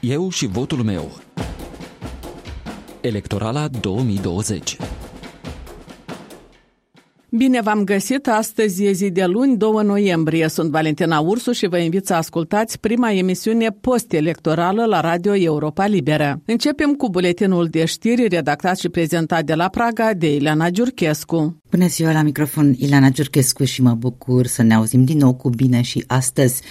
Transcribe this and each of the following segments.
Eu și votul meu. Electorala 2020 Bine v-am găsit! Astăzi e zi de luni, 2 noiembrie. Sunt Valentina Ursu și vă invit să ascultați prima emisiune post-electorală la Radio Europa Liberă. Începem cu buletinul de știri redactat și prezentat de la Praga de Ileana Giurchescu. Bună ziua la microfon, Ileana Giurchescu și mă bucur să ne auzim din nou cu bine și astăzi.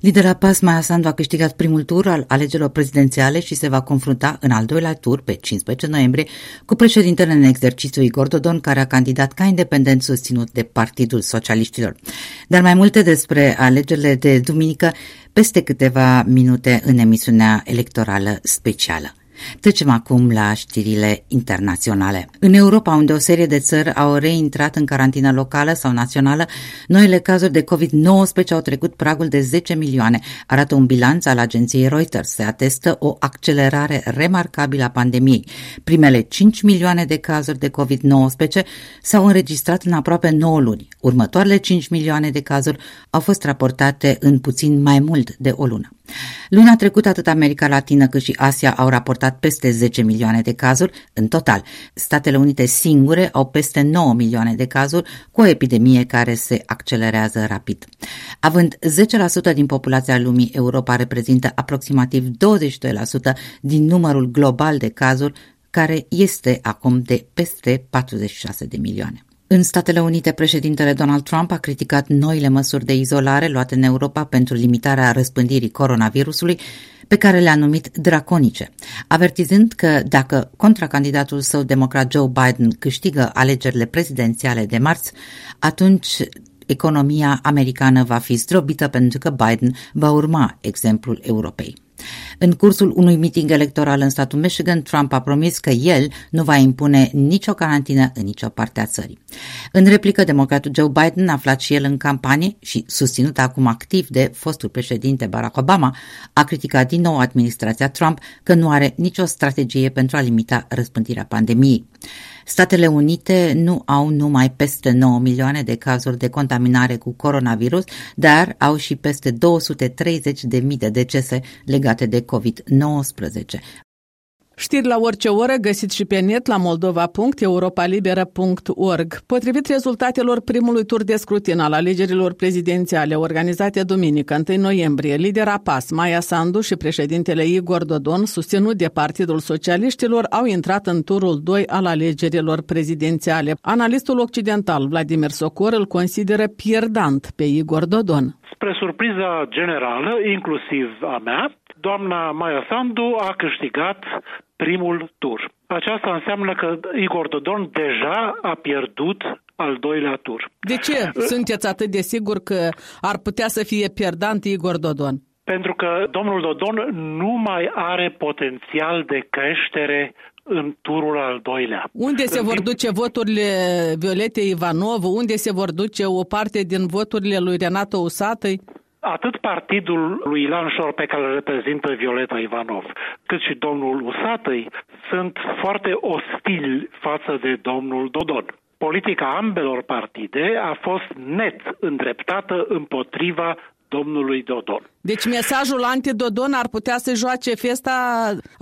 Lidera PAS, Maia Sandu, a câștigat primul tur al alegerilor prezidențiale și se va confrunta în al doilea tur, pe 15 noiembrie, cu președintele în exercițiu Igor Dodon, care a candidat ca independent susținut de Partidul Socialiștilor. Dar mai multe despre alegerile de duminică peste câteva minute în emisiunea electorală specială. Trecem acum la știrile internaționale. În Europa, unde o serie de țări au reintrat în carantină locală sau națională, noile cazuri de COVID-19 au trecut pragul de 10 milioane, arată un bilanț al agenției Reuters. Se atestă o accelerare remarcabilă a pandemiei. Primele 5 milioane de cazuri de COVID-19 s-au înregistrat în aproape 9 luni. Următoarele 5 milioane de cazuri au fost raportate în puțin mai mult de o lună. Luna trecută atât America Latină cât și Asia au raportat peste 10 milioane de cazuri în total. Statele Unite singure au peste 9 milioane de cazuri cu o epidemie care se accelerează rapid. Având 10% din populația lumii, Europa reprezintă aproximativ 22% din numărul global de cazuri care este acum de peste 46 de milioane. În Statele Unite, președintele Donald Trump a criticat noile măsuri de izolare luate în Europa pentru limitarea răspândirii coronavirusului, pe care le-a numit draconice, avertizând că dacă contracandidatul său democrat Joe Biden câștigă alegerile prezidențiale de marți, atunci economia americană va fi zdrobită pentru că Biden va urma exemplul Europei. În cursul unui meeting electoral în statul Michigan, Trump a promis că el nu va impune nicio carantină în nicio parte a țării. În replică, democratul Joe Biden, aflat și el în campanie și susținut acum activ de fostul președinte Barack Obama, a criticat din nou administrația Trump că nu are nicio strategie pentru a limita răspândirea pandemiei. Statele Unite nu au numai peste 9 milioane de cazuri de contaminare cu coronavirus, dar au și peste 230 de mii de decese legate de COVID-19. Știri la orice oră găsiți și pe net la moldova.europalibera.org. Potrivit rezultatelor primului tur de scrutin al alegerilor prezidențiale organizate duminică, 1 noiembrie, lidera PAS, Maia Sandu și președintele Igor Dodon, susținut de Partidul Socialiștilor, au intrat în turul 2 al alegerilor prezidențiale. Analistul occidental Vladimir Socor îl consideră pierdant pe Igor Dodon. Spre surpriza generală, inclusiv a mea, doamna Maia Sandu a câștigat primul tur. Aceasta înseamnă că Igor Dodon deja a pierdut al doilea tur. De ce sunteți atât de sigur că ar putea să fie pierdant Igor Dodon? Pentru că domnul Dodon nu mai are potențial de creștere în turul al doilea. Unde se vor duce voturile Violete Ivanov? Unde se vor duce o parte din voturile lui Renato Usatăi? Atât partidul lui Ilan Șor pe care îl reprezintă Violeta Ivanov, cât și domnul Usatăi sunt foarte ostili față de domnul Dodon. Politica ambelor partide a fost net îndreptată împotriva domnului Dodon. Deci mesajul anti-Dodon ar putea să joace festa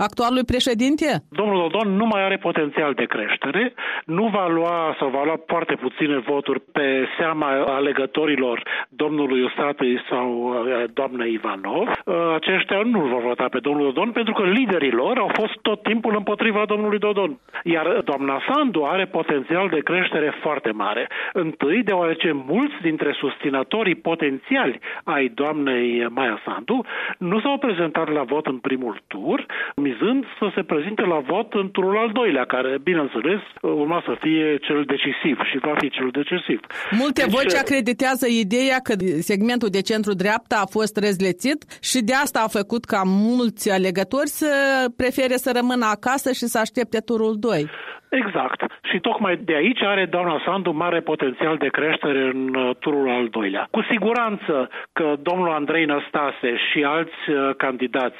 actualului președinte? Domnul Dodon nu mai are potențial de creștere, nu va lua sau va lua foarte puține voturi pe seama alegătorilor domnului Usatăi sau uh, doamnei Ivanov. Uh, aceștia nu vor vota pe domnul Dodon pentru că liderii lor au fost tot timpul împotriva domnului Dodon. Iar doamna Sandu are potențial de creștere foarte mare. Întâi, deoarece mulți dintre susținătorii potențiali ai doamnei mai Maia Sandu, nu s-au prezentat la vot în primul tur, mizând să se prezinte la vot în turul al doilea, care, bineînțeles, urma să fie cel decisiv și va fi cel decisiv. Multe deci, voci acreditează ideea că segmentul de centru-dreapta a fost rezlețit și de asta a făcut ca mulți alegători să prefere să rămână acasă și să aștepte turul 2. Exact. Și tocmai de aici are doamna Sandu mare potențial de creștere în uh, turul al doilea. Cu siguranță că domnul Andrei Năstase și alți uh, candidați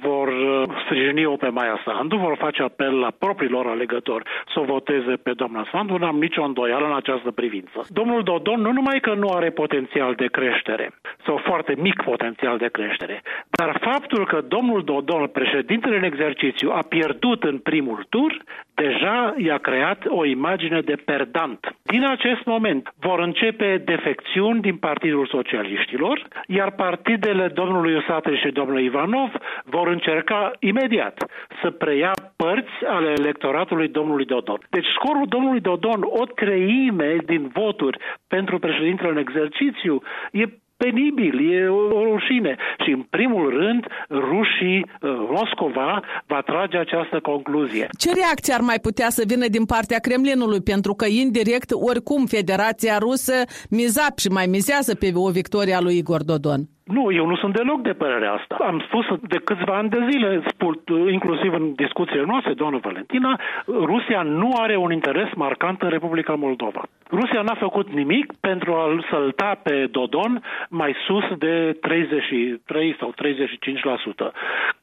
vor uh, sprijini-o pe Maia Sandu, vor face apel la propriilor alegători să o voteze pe doamna Sandu, n-am nicio îndoială în această privință. Domnul Dodon nu numai că nu are potențial de creștere, sau foarte mic potențial de creștere, dar faptul că domnul Dodon, președintele în exercițiu, a pierdut în primul tur, deja i-a creat o imagine de perdant. Din acest moment vor începe defecțiuni din Partidul Socialiștilor, iar partidele domnului Usate și domnului Ivanov vor încerca imediat să preia părți ale electoratului domnului Dodon. Deci scorul domnului Dodon, o treime din voturi pentru președintele în exercițiu, e penibil, e o, o rușine. Și în primul rând, rușii, uh, Moscova va trage această concluzie. Ce reacție ar mai putea să vină din partea Kremlinului? Pentru că indirect, oricum, Federația Rusă miza și mai mizează pe o victorie a lui Igor Dodon. Nu, eu nu sunt deloc de părerea asta. Am spus de câțiva ani de zile, sport, inclusiv în discuțiile noastre, doamnă Valentina, Rusia nu are un interes marcant în Republica Moldova. Rusia n-a făcut nimic pentru a-l sălta pe Dodon mai sus de 33 sau 35%.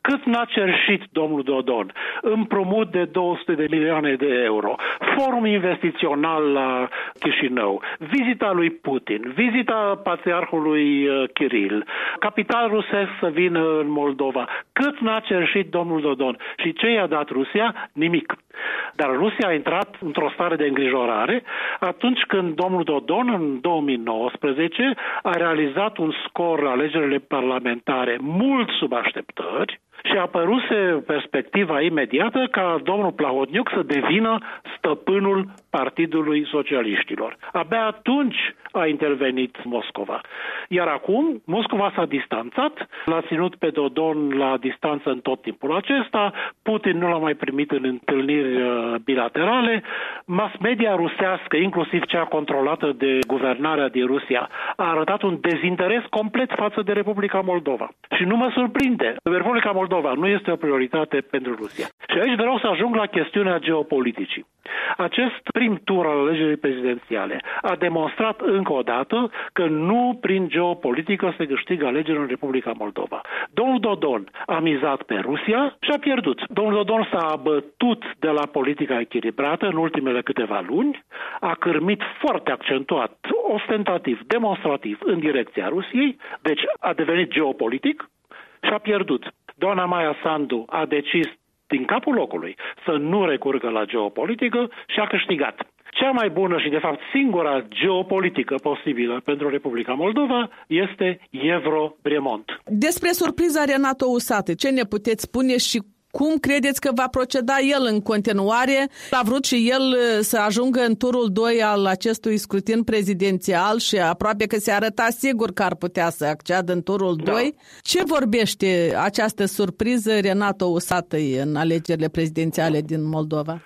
Cât n-a cerșit domnul Dodon? Împrumut de 200 de milioane de euro, forum investițional la Chișinău, vizita lui Putin, vizita patriarhului uh, Kiril, capital rusesc să vină în Moldova. Cât n-a cerșit domnul Dodon? Și ce i-a dat Rusia? Nimic. Dar Rusia a intrat într-o stare de îngrijorare atunci când domnul Dodon în 2019 a realizat un scor la alegerile parlamentare mult sub așteptări, și apăruse perspectiva imediată ca domnul Plahodniuc să devină stăpânul Partidului Socialiștilor. Abia atunci a intervenit Moscova. Iar acum Moscova s-a distanțat, l-a ținut pe Dodon la distanță în tot timpul acesta, Putin nu l-a mai primit în întâlniri uh, bilaterale, mass media rusească, inclusiv cea controlată de guvernarea din Rusia, a arătat un dezinteres complet față de Republica Moldova. Și nu mă surprinde. Republica Moldova nu este o prioritate pentru Rusia. Și aici vreau să ajung la chestiunea geopoliticii. Acest prim tur al alegerii prezidențiale a demonstrat încă o dată că nu prin geopolitică se câștigă alegeri în Republica Moldova. Domnul Dodon a mizat pe Rusia și a pierdut. Domnul Dodon s-a abătut de la politica echilibrată în ultimele câteva luni, a cârmit foarte accentuat, ostentativ, demonstrativ în direcția Rusiei, deci a devenit geopolitic și a pierdut. Doamna Maia Sandu a decis din capul locului să nu recurgă la geopolitică și a câștigat. Cea mai bună și, de fapt, singura geopolitică posibilă pentru Republica Moldova este Evro-Bremont. Despre surpriza Renato Usate, ce ne puteți spune și cum credeți că va proceda el în continuare? A vrut și el uh, să ajungă în turul 2 al acestui scrutin prezidențial și aproape că se arăta sigur că ar putea să acceadă în turul da. 2. Ce vorbește această surpriză Renato Usatăi în alegerile prezidențiale din Moldova?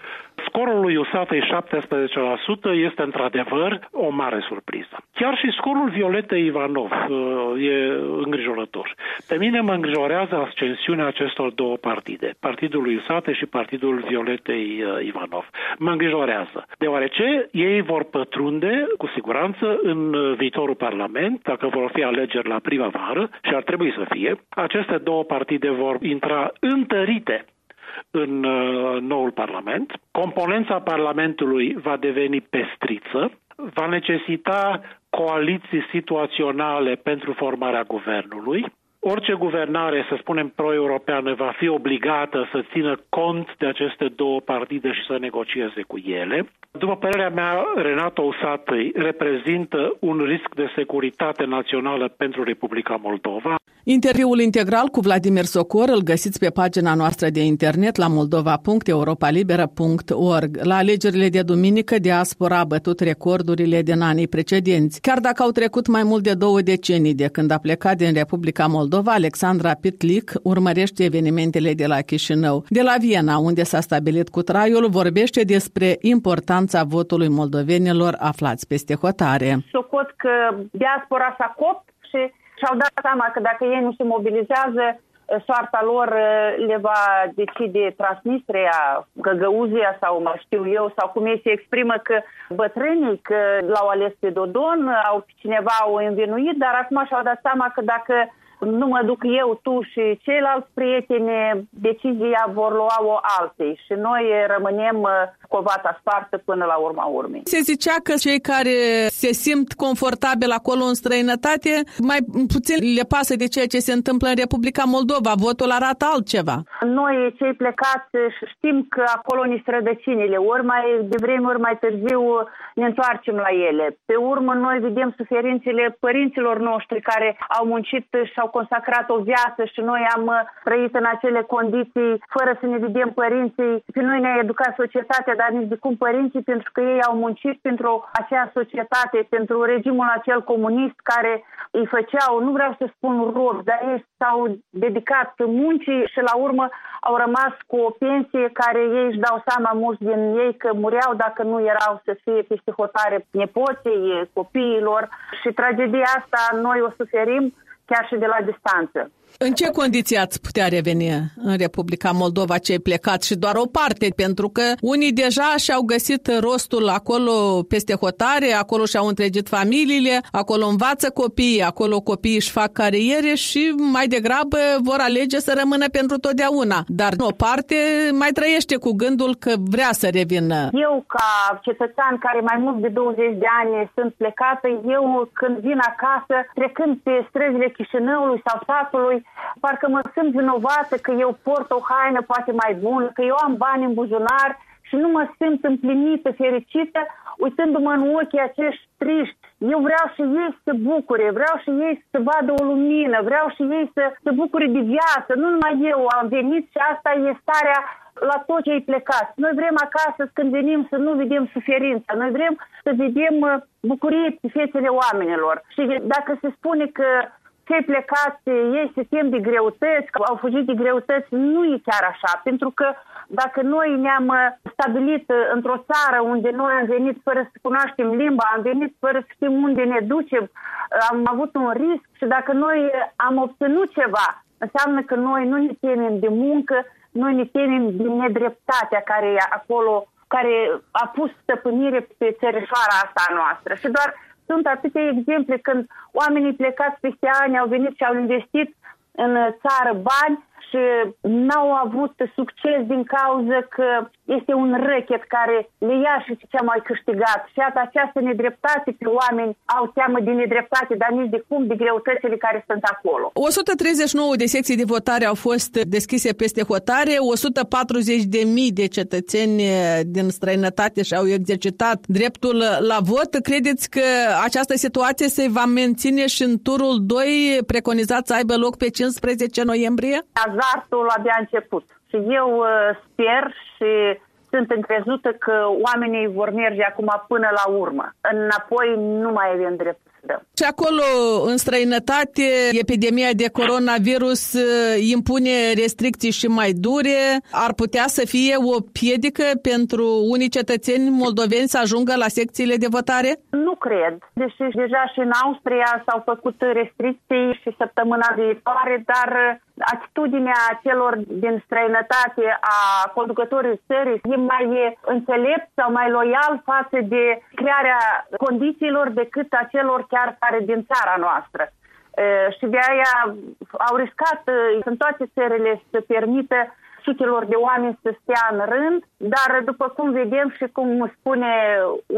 Scorul lui Usatei 17% este într-adevăr o mare surpriză. Chiar și scorul Violetei Ivanov uh, e îngrijorător. Pe mine mă îngrijorează ascensiunea acestor două partide, Partidul lui Usate și Partidul Violetei uh, Ivanov. Mă îngrijorează, deoarece ei vor pătrunde cu siguranță în uh, viitorul Parlament, dacă vor fi alegeri la primăvară, și ar trebui să fie, aceste două partide vor intra întărite în uh, noul Parlament. Componența Parlamentului va deveni pestriță, va necesita coaliții situaționale pentru formarea guvernului. Orice guvernare, să spunem, pro-europeană, va fi obligată să țină cont de aceste două partide și să negocieze cu ele. După părerea mea, Renato Usatăi reprezintă un risc de securitate națională pentru Republica Moldova. Interviul integral cu Vladimir Socor îl găsiți pe pagina noastră de internet la moldova.europalibera.org. La alegerile de duminică, diaspora a bătut recordurile din anii precedenți. Chiar dacă au trecut mai mult de două decenii de când a plecat din Republica Moldova, Alexandra Pitlic urmărește evenimentele de la Chișinău. De la Viena, unde s-a stabilit cu traiul, vorbește despre importanța votului moldovenilor aflați peste hotare. Socot că diaspora s-a copt și și-au dat seama că dacă ei nu se mobilizează, soarta lor le va decide Transnistria, Găgăuzia sau mai știu eu, sau cum ei se exprimă că bătrânii că l-au ales pe Dodon, au cineva au învinuit, dar acum și-au dat seama că dacă nu mă duc eu, tu și ceilalți prieteni, decizia vor lua-o alții și noi rămânem uh, covata spartă până la urma urmei. Se zicea că cei care se simt confortabil acolo în străinătate, mai puțin le pasă de ceea ce se întâmplă în Republica Moldova. Votul arată altceva. Noi, cei plecați, știm că acolo ni strădăcinile. Ori mai de vreme, ori mai târziu ne întoarcem la ele. Pe urmă, noi vedem suferințele părinților noștri care au muncit și au consacrat o viață și noi am uh, trăit în acele condiții fără să ne vedem părinții. Pe noi ne-a educat societatea, dar nici de cum părinții, pentru că ei au muncit pentru acea societate, pentru regimul acel comunist care îi făceau, nu vreau să spun rob, dar ei s-au dedicat muncii și la urmă au rămas cu o pensie care ei își dau seama mulți din ei că mureau dacă nu erau să fie peste hotare nepoții, copiilor și tragedia asta noi o suferim chiar și de la distanță. În ce condiții ați putea reveni în Republica Moldova cei plecați și doar o parte? Pentru că unii deja și-au găsit rostul acolo peste hotare, acolo și-au întregit familiile, acolo învață copiii, acolo copiii își fac cariere și mai degrabă vor alege să rămână pentru totdeauna. Dar o parte mai trăiește cu gândul că vrea să revină. Eu, ca cetățean care mai mult de 20 de ani sunt plecată, eu când vin acasă, trecând pe străzile Chișinăului sau satului, parcă mă simt vinovată că eu port o haină poate mai bună, că eu am bani în buzunar și nu mă simt împlinită, fericită, uitându-mă în ochii acești triști. Eu vreau și ei să se bucure, vreau și ei să vadă o lumină, vreau și ei să se bucure de viață. Nu numai eu am venit și asta e starea la tot ce ai plecat. Noi vrem acasă când venim să nu vedem suferința. Noi vrem să vedem uh, bucurie pe fețele oamenilor. Și dacă se spune că cei plecați, ei se simt de greutăți, că au fugit de greutăți, nu e chiar așa, pentru că dacă noi ne-am uh, stabilit uh, într-o țară unde noi am venit fără să cunoaștem limba, am venit fără să știm unde ne ducem, uh, am avut un risc și dacă noi am obținut ceva, înseamnă că noi nu ne temem de muncă, noi ne temem de nedreptatea care e acolo, care a pus stăpânire pe țărișoara asta noastră. Și doar sunt atâtea exemple când oamenii plecați peste ani au venit și au investit în țară bani și n-au avut succes din cauza că este un rechet care le ia și ce mai câștigat. Și iată această nedreptate pe oameni au teamă de nedreptate, dar nici de cum de greutățile care sunt acolo. 139 de secții de votare au fost deschise peste hotare, 140 de mii de cetățeni din străinătate și-au exercitat dreptul la vot. Credeți că această situație se va menține și în turul 2 preconizat să aibă loc pe 15 noiembrie? Azartul abia a început. Și eu uh, sper și sunt încrezută că oamenii vor merge acum până la urmă. Înapoi nu mai avem drept să dăm. Și acolo, în străinătate, epidemia de coronavirus uh, impune restricții și mai dure. Ar putea să fie o piedică pentru unii cetățeni moldoveni să ajungă la secțiile de votare? Nu cred, deși deja și în Austria s-au făcut restricții și săptămâna viitoare, dar atitudinea celor din străinătate a conducătorii țării e mai înțelept sau mai loial față de crearea condițiilor decât a celor chiar care din țara noastră. Și de aia au riscat în toate țările să permită sutelor de oameni să stea în rând, dar după cum vedem și cum spune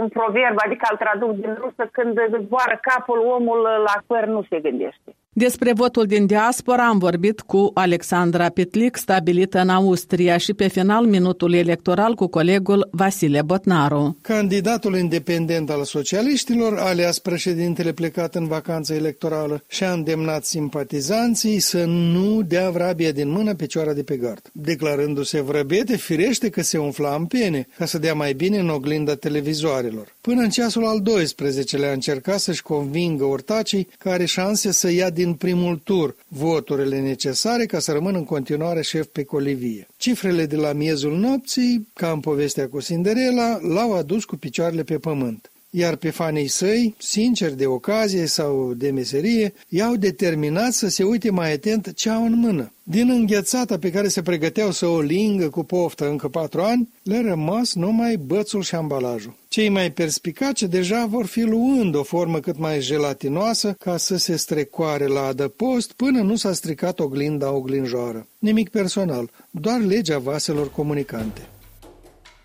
un proverb, adică îl traduc din rusă, când zboară capul, omul la păr nu se gândește. Despre votul din diaspora am vorbit cu Alexandra Pitlic, stabilită în Austria și pe final minutul electoral cu colegul Vasile Botnaru. Candidatul independent al socialiștilor, alias președintele plecat în vacanță electorală, și-a îndemnat simpatizanții să nu dea vrabia din mână picioara de pe gard. Declarându-se vrăbete, firește că se umfla în pene, ca să dea mai bine în oglinda televizoarelor. Până în ceasul al 12-lea a încercat să-și convingă ortacii că are șanse să ia din din primul tur voturile necesare ca să rămână în continuare șef pe colivie. Cifrele de la miezul nopții, ca în povestea cu Cinderella, l-au adus cu picioarele pe pământ. Iar pe fanii săi, sinceri de ocazie sau de meserie, i-au determinat să se uite mai atent ce au în mână. Din înghețata pe care se pregăteau să o lingă cu poftă încă patru ani, le rămas numai bățul și ambalajul. Cei mai perspicace deja vor fi luând o formă cât mai gelatinoasă ca să se strecoare la adăpost până nu s-a stricat oglinda oglinjoară. Nimic personal, doar legea vaselor comunicante.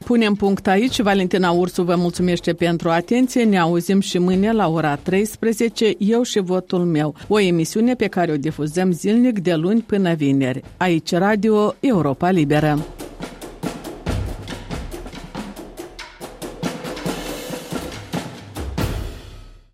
Punem punct aici. Valentina Ursu vă mulțumește pentru atenție. Ne auzim și mâine la ora 13, eu și votul meu. O emisiune pe care o difuzăm zilnic de luni până vineri. Aici Radio Europa Liberă.